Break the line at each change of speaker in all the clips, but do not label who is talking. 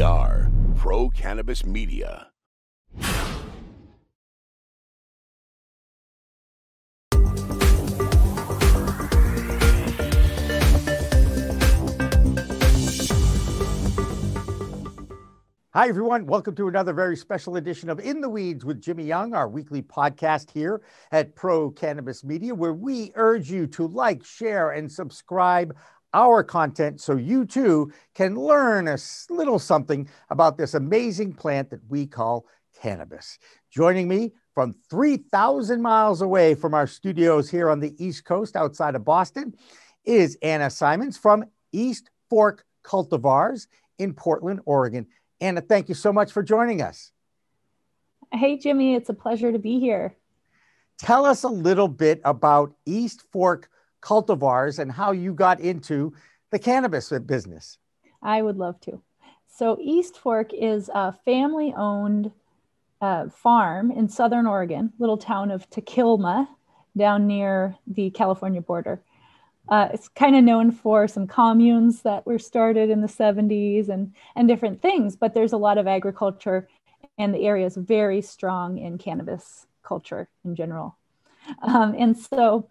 Are Pro Cannabis Media.
Hi, everyone. Welcome to another very special edition of In the Weeds with Jimmy Young, our weekly podcast here at Pro Cannabis Media, where we urge you to like, share, and subscribe our content so you too can learn a little something about this amazing plant that we call cannabis. Joining me from 3,000 miles away from our studios here on the East Coast outside of Boston is Anna Symonds from East Fork Cultivars in Portland, Oregon. Anna, thank you so much for joining us.
Hey, Jimmy, it's a pleasure to be here.
Tell us a little bit about East Fork cultivars and how you got into the cannabis business.
I would love to. So, East Fork is a family owned uh, farm in southern Oregon, little town of Takilma down near the California border. Uh, it's kind of known for some communes that were started in the 70s and, and different things, but there's a lot of agriculture, and the area is very strong in cannabis culture in general. Um, and so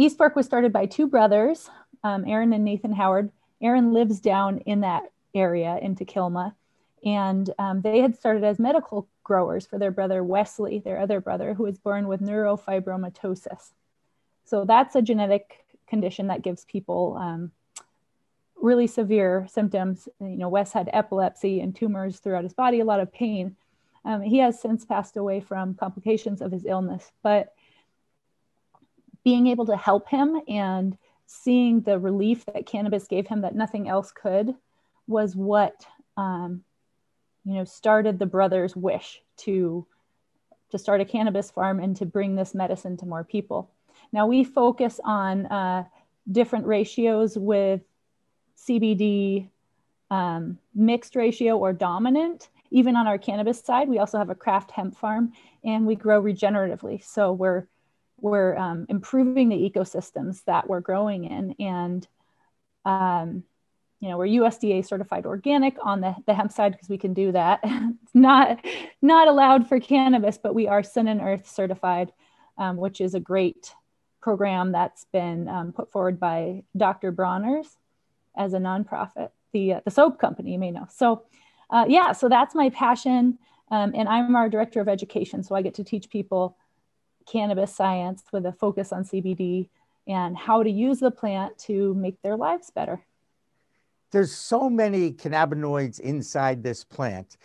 East Fork was started by two brothers, um, Aaron and Nathan Howard. Aaron lives down in that area in Takilma, and um, they had started as medical growers for their brother Wesley, their other brother, who was born with neurofibromatosis. So that's a genetic condition that gives people um, really severe symptoms. You know, Wes had epilepsy and tumors throughout his body, a lot of pain. Um, he has since passed away from complications of his illness, but being able to help him and seeing the relief that cannabis gave him that nothing else could was what um, you know started the brothers wish to to start a cannabis farm and to bring this medicine to more people. Now we focus on uh, different ratios with cbd um, mixed ratio or dominant. Even on our cannabis side we also have a craft hemp farm and we grow regeneratively. So we're we're um, improving the ecosystems that we're growing in and um, you know we're usda certified organic on the, the hemp side because we can do that. It's not not allowed for cannabis but we are sun and earth certified um, which is a great program that's been um, put forward by dr bronner's as a nonprofit the, uh, the soap company you may know. So uh, yeah so that's my passion um, and i'm our director of education so i get to teach people cannabis science with a focus on CBD and how to use the plant to make their lives better.
There's so many cannabinoids inside this plant.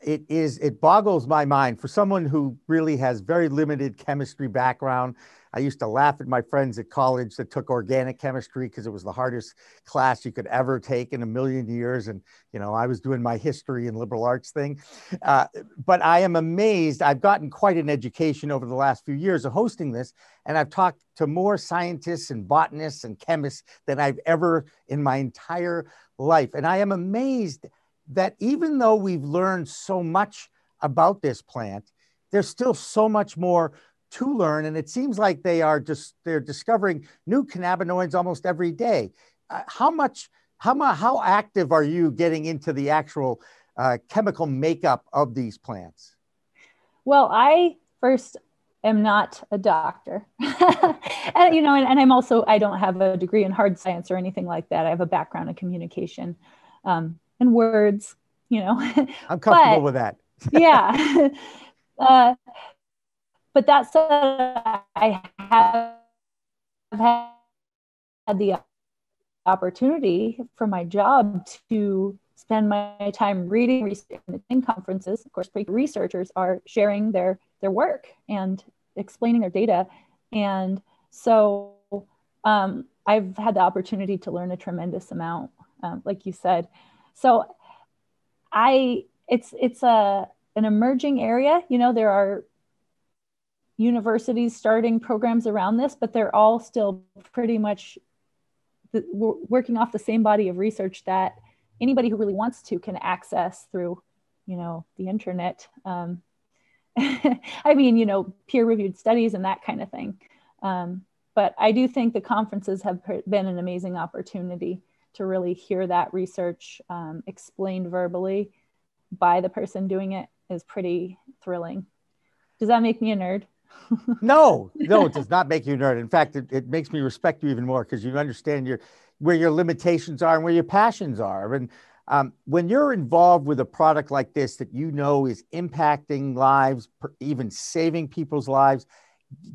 It is it boggles my mind for someone who really has very limited chemistry background I used to laugh at my friends at college that took organic chemistry because it was the hardest class you could ever take in a million years. And, you know, I was doing my history and liberal arts thing. Uh, but I am amazed. I've gotten quite an education over the last few years of hosting this. And I've talked to more scientists and botanists and chemists than I've ever in my entire life. And I am amazed that even though we've learned so much about this plant, there's still so much more to learn. And it seems like they are just, they're discovering new cannabinoids almost every day. Uh, how much, how, how active are you getting into the actual uh, chemical makeup of these plants?
Well, I first am not a doctor. and, you know, and, and, I'm also, I don't have a degree in hard science or anything like that. I have a background in communication um, and words, you know.
I'm comfortable but, with that.
yeah. Uh, but that said, I have had the opportunity for my job to spend my time reading, researching conferences. Of course, researchers are sharing their their work and explaining their data, and so um, I've had the opportunity to learn a tremendous amount, um, like you said. So I, it's it's a an emerging area. You know, there are universities starting programs around this, but they're all still pretty much the, working off the same body of research that anybody who really wants to can access through, you know, the internet. Um, I mean, you know, peer-reviewed studies and that kind of thing. Um, but I do think the conferences have been an amazing opportunity to really hear that research um, explained verbally by the person doing it is pretty thrilling. Does that make me a nerd?
No, no, it does not make you a nerd. In fact, it, it makes me respect you even more because you understand your where your limitations are and where your passions are. And um, when you're involved with a product like this that you know is impacting lives, even saving people's lives,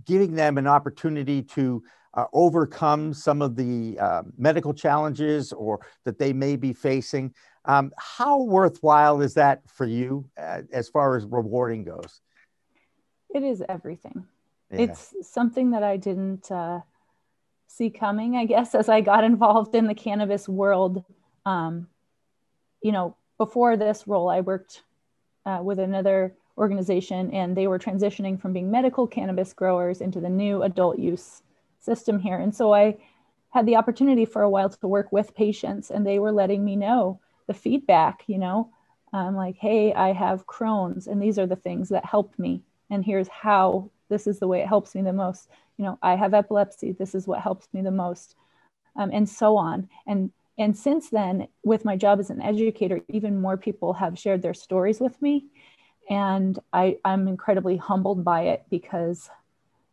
giving them an opportunity to uh, overcome some of the uh, medical challenges or that they may be facing, um, how worthwhile is that for you uh, as far as rewarding goes?
It is everything. Yeah. It's something that I didn't uh, see coming, I guess, as I got involved in the cannabis world. Um, you know, before this role, I worked uh, with another organization and they were transitioning from being medical cannabis growers into the new adult use system here. And so I had the opportunity for a while to work with patients and they were letting me know the feedback, you know, I'm like, hey, I have Crohn's and these are the things that help me. And here's how this is the way it helps me the most. You know, I have epilepsy. This is what helps me the most. Um, and so on. And and since then, with my job as an educator, even more people have shared their stories with me. And I, I'm incredibly humbled by it because,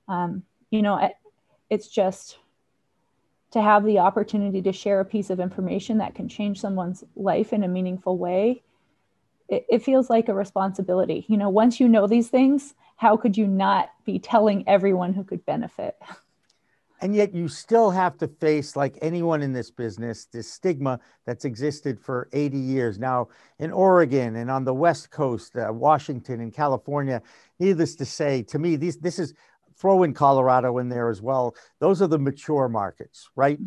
um, you know, it's just to have the opportunity to share a piece of information that can change someone's life in a meaningful way. It, it feels like a responsibility. You know, once you know these things, how could you not be telling everyone who could benefit?
And yet you still have to face, like anyone in this business, this stigma that's existed for 80 years. Now, in Oregon and on the West Coast, uh, Washington and California, needless to say, to me, these, this is throw in Colorado in there as well. Those are the mature markets, right?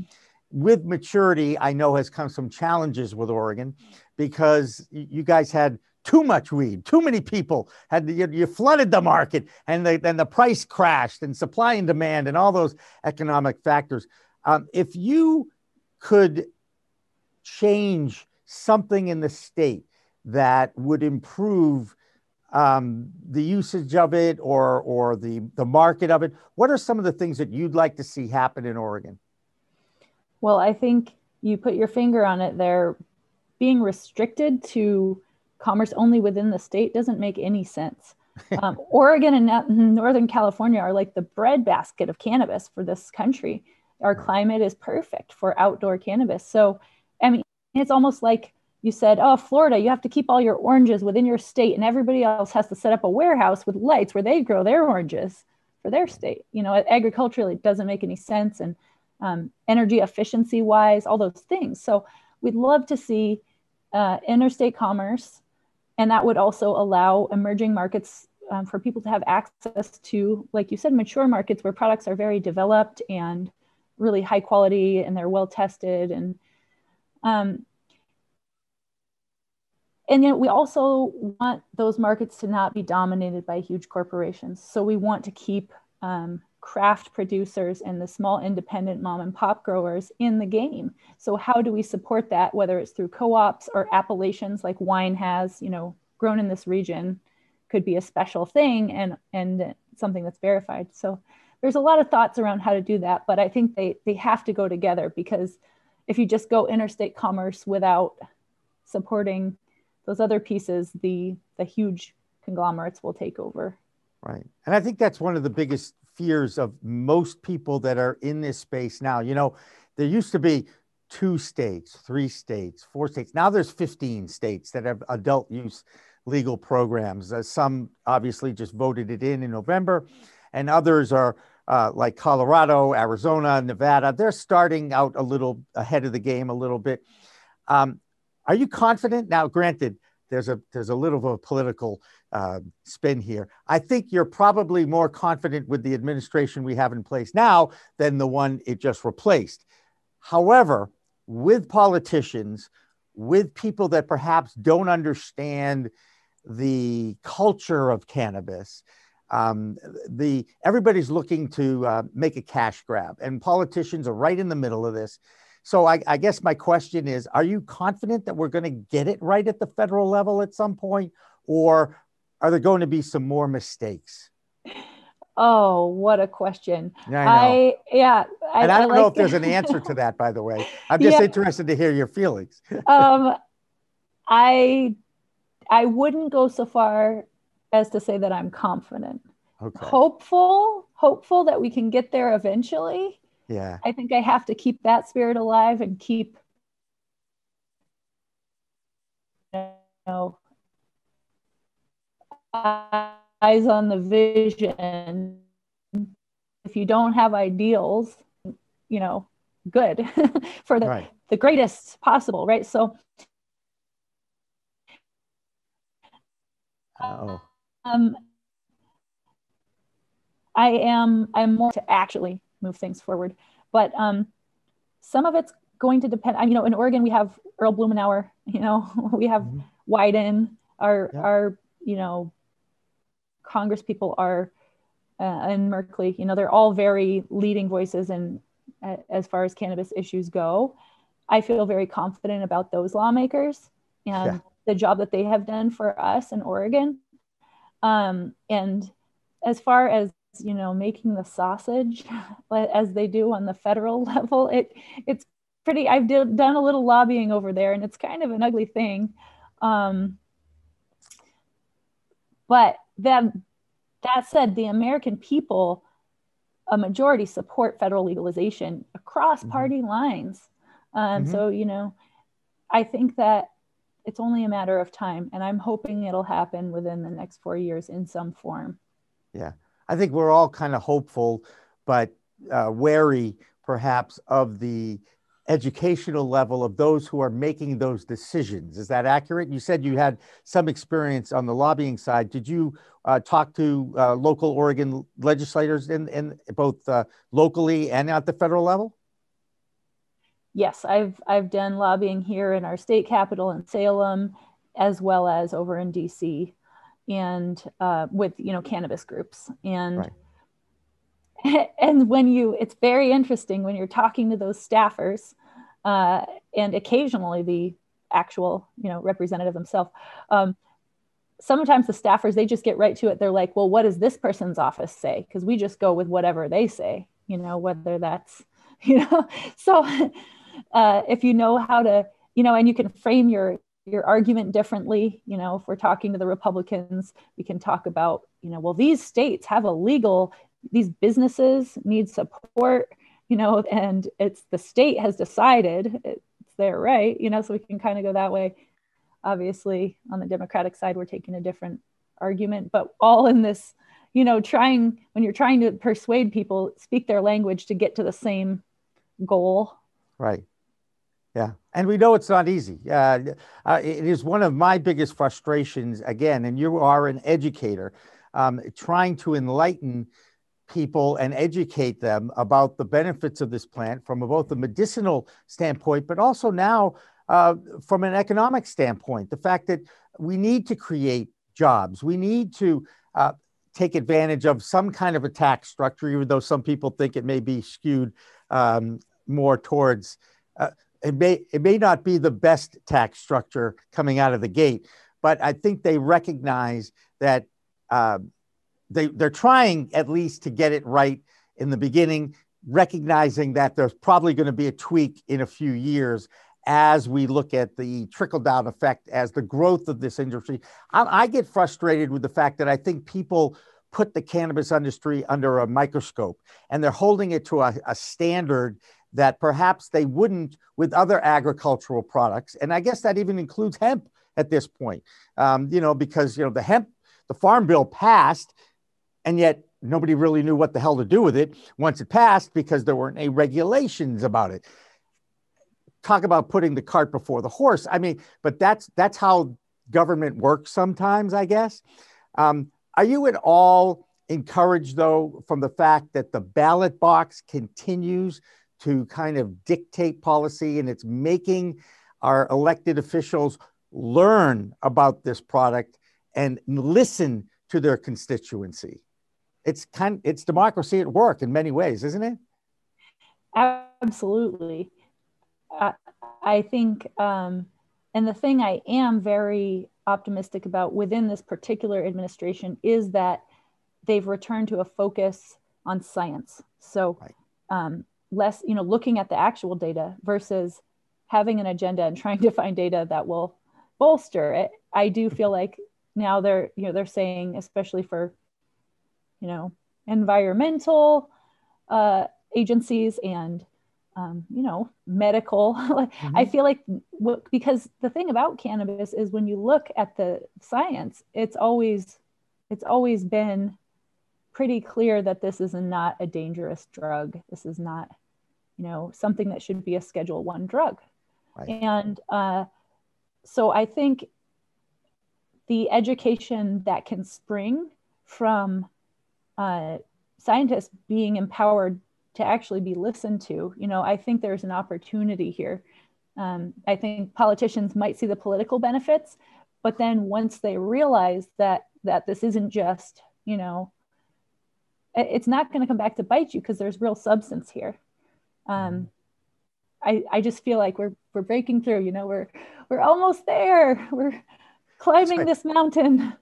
With maturity, I know has come some challenges with Oregon because you guys had too much weed. Too many people had you, you flooded the market, and the, and the price crashed, and supply and demand, and all those economic factors. Um, if you could change something in the state that would improve um, the usage of it or or the the market of it, what are some of the things that you'd like to see happen in Oregon?
Well, I think you put your finger on it there. Being restricted to commerce only within the state doesn't make any sense. Um, Oregon and Northern California are like the breadbasket of cannabis for this country. Our climate is perfect for outdoor cannabis. So, I mean, it's almost like you said, oh, Florida, you have to keep all your oranges within your state, and everybody else has to set up a warehouse with lights where they grow their oranges for their state. You know, agriculturally, it doesn't make any sense. And um, energy efficiency wise, all those things. So, we'd love to see uh, interstate commerce and that would also allow emerging markets um, for people to have access to, like you said, mature markets where products are very developed and really high quality and they're well tested. And um, and yet we also want those markets to not be dominated by huge corporations. So we want to keep um, craft producers and the small independent mom and pop growers in the game. So how do we support that, whether it's through co-ops or appellations like wine has, you know, grown in this region could be a special thing and and something that's verified. So there's a lot of thoughts around how to do that, but I think they they have to go together because if you just go interstate commerce without supporting those other pieces, the the huge conglomerates will take over.
Right. And I think that's one of the biggest fears of most people that are in this space now. You know, there used to be two states, three states, four states. Now there's 15 states that have adult use legal programs. Uh, some obviously just voted it in in November, and others are uh, like Colorado, Arizona, Nevada. They're starting out a little ahead of the game a little bit. Um, are you confident? Now, granted, there's a there's a little of a political uh, spin here. I think you're probably more confident with the administration we have in place now than the one it just replaced. However, with politicians, with people that perhaps don't understand the culture of cannabis, um, the everybody's looking to uh, make a cash grab, and politicians are right in the middle of this. So I, I guess my question is: Are you confident that we're going to get it right at the federal level at some point, or are there going to be some more mistakes?
Oh, what a question!
Yeah, I.
I yeah, I,
and I don't
I
know if there's an answer to that, by the way. I'm just
Yeah.
interested to hear your feelings.
um, I I wouldn't go so far as to say that I'm confident.
Okay.
Hopeful, hopeful that we can get there eventually.
Yeah.
I think I have to keep that spirit alive and keep you know eyes on the vision. If you don't have ideals, you know, good for the
Right.
the greatest possible, right? So
Oh.
um I am I'm more to actually move things forward. But um some of it's going to depend. I- You know, in Oregon we have Earl Blumenauer, you know, we have
Mhm.
Wyden, our
Yeah.
our, you know, Congress people are uh, and Merkley, you know, they're all very leading voices in uh, as far as cannabis issues go. I feel very confident about those lawmakers and
Yeah.
the job that they have done for us in Oregon. Um, and as far as you know, making the sausage as they do on the federal level, it it's pretty. I've did, done a little lobbying over there, and it's kind of an ugly thing. Um, but that that said, the American people, a majority support federal legalization across
Mhm.
party lines. Um,
Mhm.
So you know, I think that it's only a matter of time, and I'm hoping it'll happen within the next four years in some form.
Yeah. I think we're all kind of hopeful, but uh, wary perhaps of the educational level of those who are making those decisions. Is that accurate? You said you had some experience on the lobbying side. Did you uh, talk to uh, local Oregon legislators in, in both uh, locally and at the federal level?
Yes, I've I've done lobbying here in our state capital in Salem, as well as over in DC, and uh, with you know cannabis groups and. And when you, it's very interesting when you're talking to those staffers, uh, and occasionally the actual, you know, representative themselves. Um, sometimes the staffers they just get right to it. They're like, "Well, what does this person's office say?" Because we just go with whatever they say, you know, whether that's, you know, so uh, if you know how to, you know, and you can frame your your argument differently. You know, if we're talking to the Republicans, we can talk about, you know, well, these states have a legal, these businesses need support, you know, and it's the state has decided it's their right, you know, so we can kind of go that way. Obviously, on the Democratic side, we're taking a different argument, but all in this, you know, trying when you're trying to persuade people, speak their language to get to the same goal.
Right. Yeah. And we know it's not easy. Uh, uh, it is one of my biggest frustrations, again, and you are an educator, um, trying to enlighten people and educate them about the benefits of this plant from both a medicinal standpoint, but also now uh, from an economic standpoint. The fact that we need to create jobs, we need to uh, take advantage of some kind of a tax structure, even though some people think it may be skewed um, more towards. Uh, it may it may not be the best tax structure coming out of the gate, but I think they recognize that uh, they they're trying at least to get it right in the beginning, recognizing that there's probably going to be a tweak in a few years as we look at the trickle down effect as the growth of this industry. I, I get frustrated with the fact that I think people put the cannabis industry under a microscope and they're holding it to a, a standard that perhaps they wouldn't with other agricultural products. And I guess that even includes hemp at this point, um, you know, because, you know, the hemp, the farm bill passed, and yet nobody really knew what the hell to do with it once it passed because there weren't any regulations about it. Talk about putting the cart before the horse. I mean, but that's that's how government works sometimes, I guess. Um, are you at all encouraged, though, from the fact that the ballot box continues to kind of dictate policy and it's making our elected officials learn about this product and listen to their constituency? It's kind it's democracy at work in many ways, isn't it?
Absolutely. I, I think, um, and the thing I am very optimistic about within this particular administration is that they've returned to a focus on science. So right. um, less, you know, looking at the actual data versus having an agenda and trying to find data that will bolster it. I do feel like now they're, you know, they're saying, especially for, you know, environmental uh, agencies and um, you know medical mm-hmm. i feel like w- because the thing about cannabis is when you look at the science it's always it's always been pretty clear that this is not a dangerous drug this is not you know something that should be a schedule one drug right. and uh, so i think the education that can spring from uh, scientists being empowered to actually be listened to. You know, I think there's an opportunity here. Um, I think politicians might see the political benefits, but then once they realize that that this isn't just, you know, it's not going to come back to bite you because there's real substance here. Um, I, I just feel like we're we're breaking through. You know, we're we're almost there. We're climbing right. this mountain.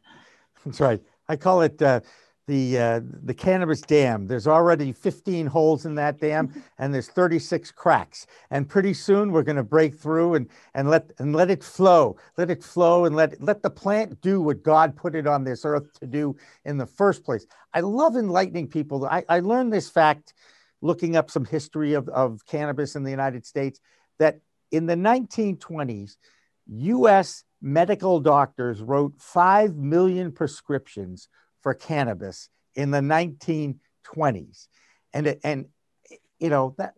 That's right. I call it. Uh, the uh, the cannabis dam. There's already 15 holes in that dam, and there's 36 cracks. And pretty soon we're going to break through and and let and let it flow, let it flow, and let let the plant do what God put it on this earth to do in the first place. I love enlightening people. I, I learned this fact looking up some history of, of cannabis in the United States that in the 1920s, U.S. medical doctors wrote five million prescriptions for cannabis in the 1920s. And, and you know, that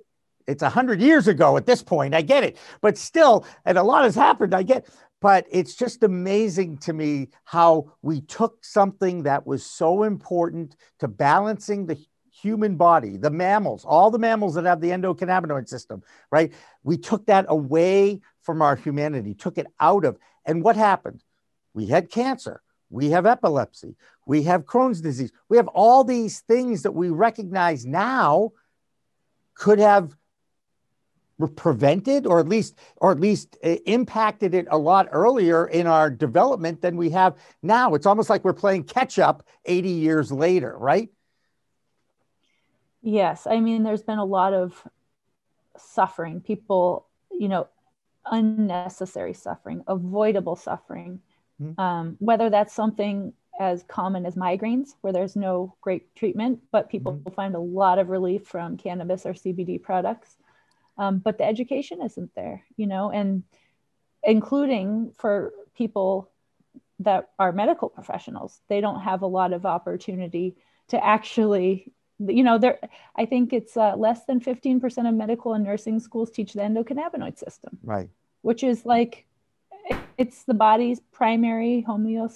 it's 100 years ago at this point. I get it. But still, and a lot has happened. I get, but it's just amazing to me how we took something that was so important to balancing the human body, the mammals, all the mammals that have the endocannabinoid system, right? We took that away from our humanity, took it out of, and what happened? We had cancer we have epilepsy, we have Crohn's disease, we have all these things that we recognize now could have prevented or at least or at least uh, impacted it a lot earlier in our development than we have now. It's almost like we're playing catch up 80 years later right?
Yes. I mean there's been a lot of suffering. People you know unnecessary suffering avoidable suffering Mm-hmm. Um, whether that's something as common as migraines, where there's no great treatment, but people mm-hmm. find a lot of relief from cannabis or CBD products. Um, but the education isn't there, you know, and including for people that are medical professionals, they don't have a lot of opportunity to actually, you know, there. I think it's uh, less than 15% of medical and nursing schools teach the endocannabinoid system,
right?
Which is like it's the body's primary homeostatic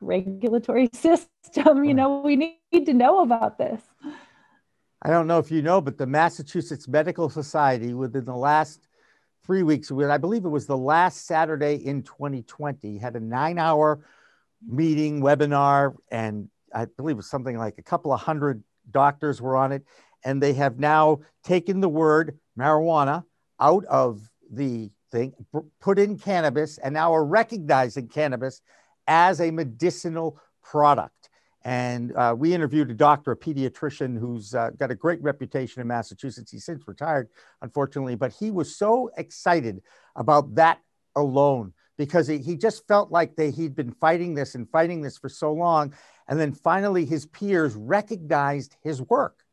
regulatory system. You know, we need to know about this.
I don't know if you know, but the Massachusetts Medical Society, within the last three weeks, I believe it was the last Saturday in 2020, had a nine hour meeting, webinar, and I believe it was something like a couple of hundred doctors were on it. And they have now taken the word marijuana out of the thing, put in cannabis, and now are recognizing cannabis as a medicinal product. And uh, we interviewed a doctor, a pediatrician who's uh, got a great reputation in Massachusetts. He's since retired, unfortunately, but he was so excited about that alone because he, he just felt like they, he'd been fighting this and fighting this for so long. And then finally, his peers recognized his work,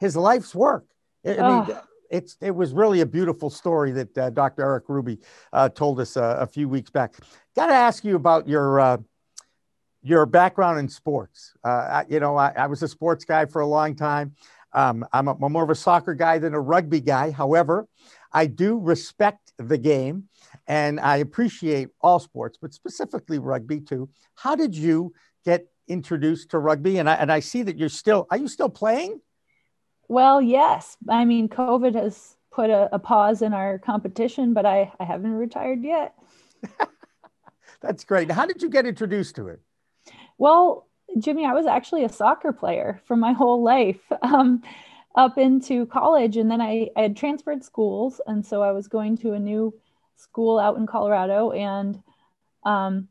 his life's work. I mean, it's it was really a beautiful story that uh, Dr. Eric Ruby uh, told us uh, a few weeks back. Got to ask you about your uh, your background in sports. Uh, I, you know, I, I, was a sports guy for a long time. Um, I'm, a, I'm more of a soccer guy than a rugby guy. However, I do respect the game and I appreciate all sports, but specifically rugby too. How did you get introduced to rugby? And I, and I see that you're still, are you still playing?
Well, yes. I mean, COVID has put a, a pause in our competition, but I, I haven't retired yet.
That's great. How did you get introduced to it?
Well, Jimmy, I was actually a soccer player for my whole life um, up into college. And then I, I had transferred schools. And so I was going to a new school out in Colorado. And um,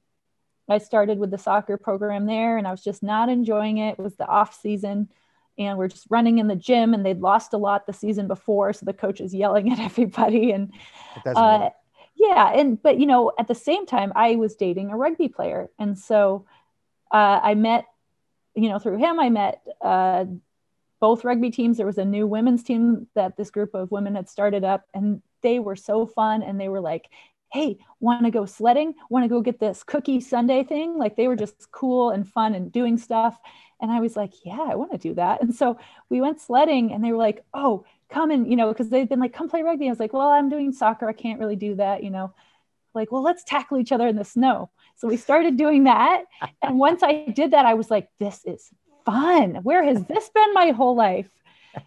I started with the soccer program there and I was just not enjoying it. It was the off season and we're just running in the gym and they'd lost a lot the season before. So the coach is yelling at everybody. And uh, yeah. And, but you know, at the same time, I was dating a rugby player. And so uh, I met, you know, through him, I met uh, both rugby teams. There was a new women's team that this group of women had started up and they were so fun. And they were like, hey, want to go sledding? Want to go get this cookie Sunday thing? Like they were just cool and fun and doing stuff. And I was like, yeah, I want to do that. And so we went sledding and they were like, oh, come and, you know, because they'd been like, come play rugby. I was like, well, I'm doing soccer. I can't really do that, you know. Like, well, let's tackle each other in the snow. So we started doing that. And once I did that, I was like, this is fun. Where has this been my whole life?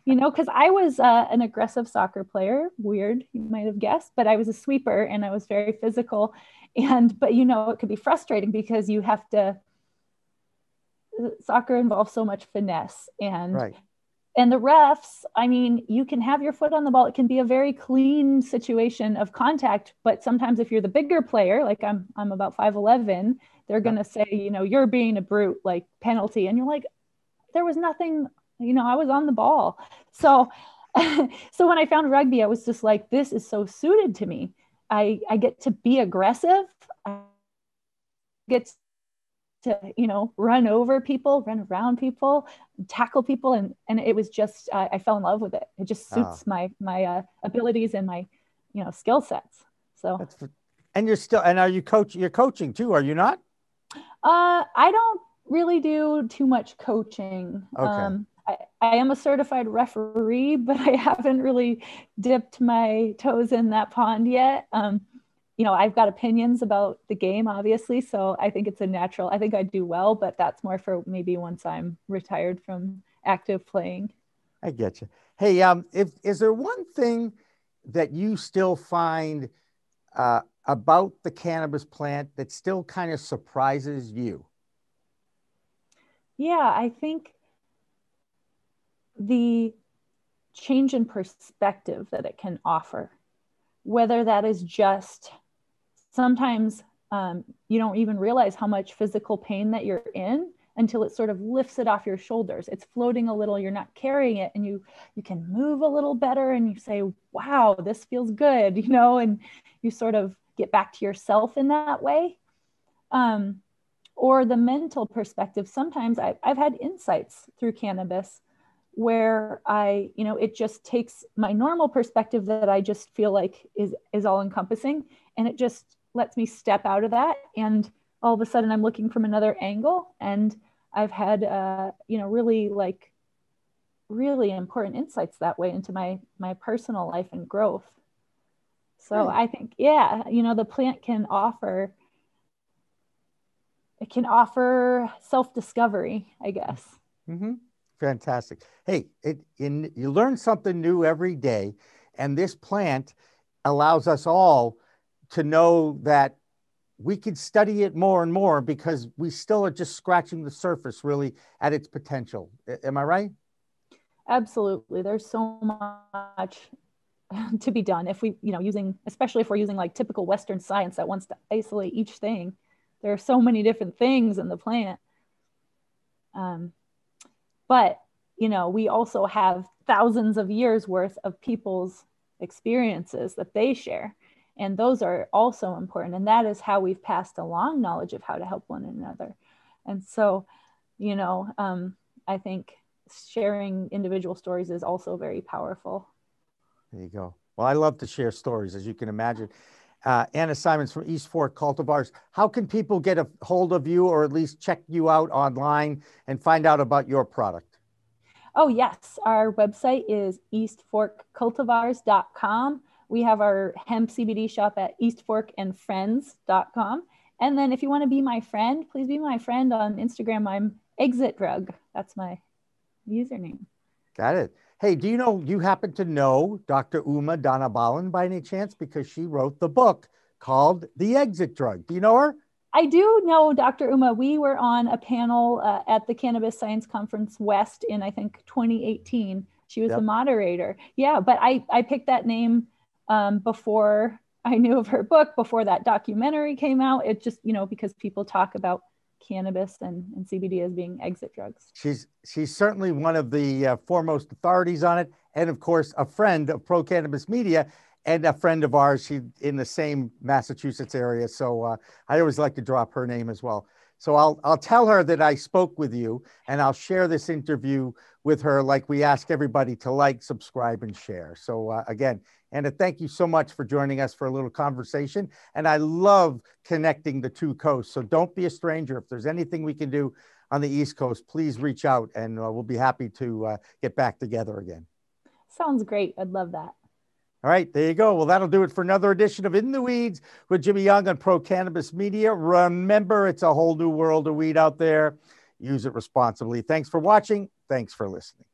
You know, because I was uh, an aggressive soccer player. Weird, you might have guessed, but I was a sweeper and I was very physical. And, but you know, it could be frustrating because you have to, soccer involves so much finesse and, right. and the refs, I mean, you can have your foot on the ball. It can be a very clean situation of contact, but sometimes if you're the bigger player, like I'm, I'm about 5'11, they're going to say, you know, you're being a brute, like penalty. And you're like, there was nothing you know, I was on the ball. So, so when I found rugby, I was just like, this is so suited to me. I, I get to be aggressive. I get to, you know, run over people, run around people, tackle people. And, and it was just, uh, I fell in love with it. It just suits oh. my, my uh, abilities and my, you know, skill sets. So,
for, and you're still, and are you coach, you're coaching too, are you not?
Uh, I don't really do too much coaching. Okay. Um, I, I am a certified referee, but I haven't really dipped my toes in that pond yet. Um, you know, I've got opinions about the game, obviously. So I think it's a natural, I think I'd do well, but that's more for maybe once I'm retired from active playing.
I get you. Hey, um, if, is there one thing that you still find uh, about the cannabis plant that still kind of surprises you?
Yeah, I think the change in perspective that it can offer, whether that is just sometimes um, you don't even realize how much physical pain that you're in until it sort of lifts it off your shoulders. It's floating a little you're not carrying it and you you can move a little better and you say wow this feels good you know and you sort of get back to yourself in that way. Um, or the mental perspective sometimes I've, I've had insights through cannabis where I, you know, it just takes my normal perspective that I just feel like is is all encompassing and it just lets me step out of that and all of a sudden I'm looking from another angle and I've had uh, you know, really like really important insights that way into my my personal life and growth. So I think yeah, you know, the plant can offer it can offer self-discovery, I guess.
Mm-hmm. Fantastic. Hey, it, in, you learn something new every day, and this plant allows us all to know that we could study it more and more because we still are just scratching the surface really at its potential. Am I right?
Absolutely. There's so much to be done if we, you know, using, especially if we're using like typical Western science that wants to isolate each thing. There are so many different things in the plant. Um, but, you know, we also have thousands of years worth of people's experiences that they share. And those are also important. And that is how we've passed along knowledge of how to help one another. And so, you know, um, I think sharing individual stories is also very powerful.
There you go. Well, I love to share stories, as you can imagine. Uh, Anna Symonds from East Fork Cultivars. How can people get a hold of you or at least check you out online and find out about your product?
Oh, yes. Our website is eastforkcultivars.com. We have our hemp CBD shop at eastforkandfriends.com. And then if you want to be my friend, please be my friend on Instagram. I'm Exit Drug. That's my username.
Got it. Hey, do you know, you happen to know Dr. Uma Dhanabalan by any chance? Because she wrote the book called The Exit Drug. Do you know her?
I do know Dr. Uma. We were on a panel uh, at the Cannabis Science Conference West in, I think, 2018. She was yep. the moderator. Yeah, but I, I picked that name um, before I knew of her book before that documentary came out. It just, you know, because people talk about cannabis and, and CBD as being exit drugs.
She's she's certainly one of the uh, foremost authorities on it, and of course, a friend of Pro Cannabis Media and a friend of ours. She in the same Massachusetts area, so uh, I always like to drop her name as well. So I'll I'll tell her that I spoke with you, and I'll share this interview with her, like we ask everybody to like, subscribe, and share. So uh, again, Anna, thank you so much for joining us for a little conversation. And I love connecting the two coasts. So don't be a stranger. If there's anything we can do on the East Coast, please reach out, and uh, we'll be happy to uh, get back together again.
Sounds great. I'd love that.
All right, there you go. Well, that'll do it for another edition of In the Weeds with Jimmy Young on Pro Cannabis Media. Remember, it's a whole new world of weed out there. Use it responsibly. Thanks for watching. Thanks for listening.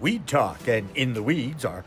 Weed Talk and In the Weeds are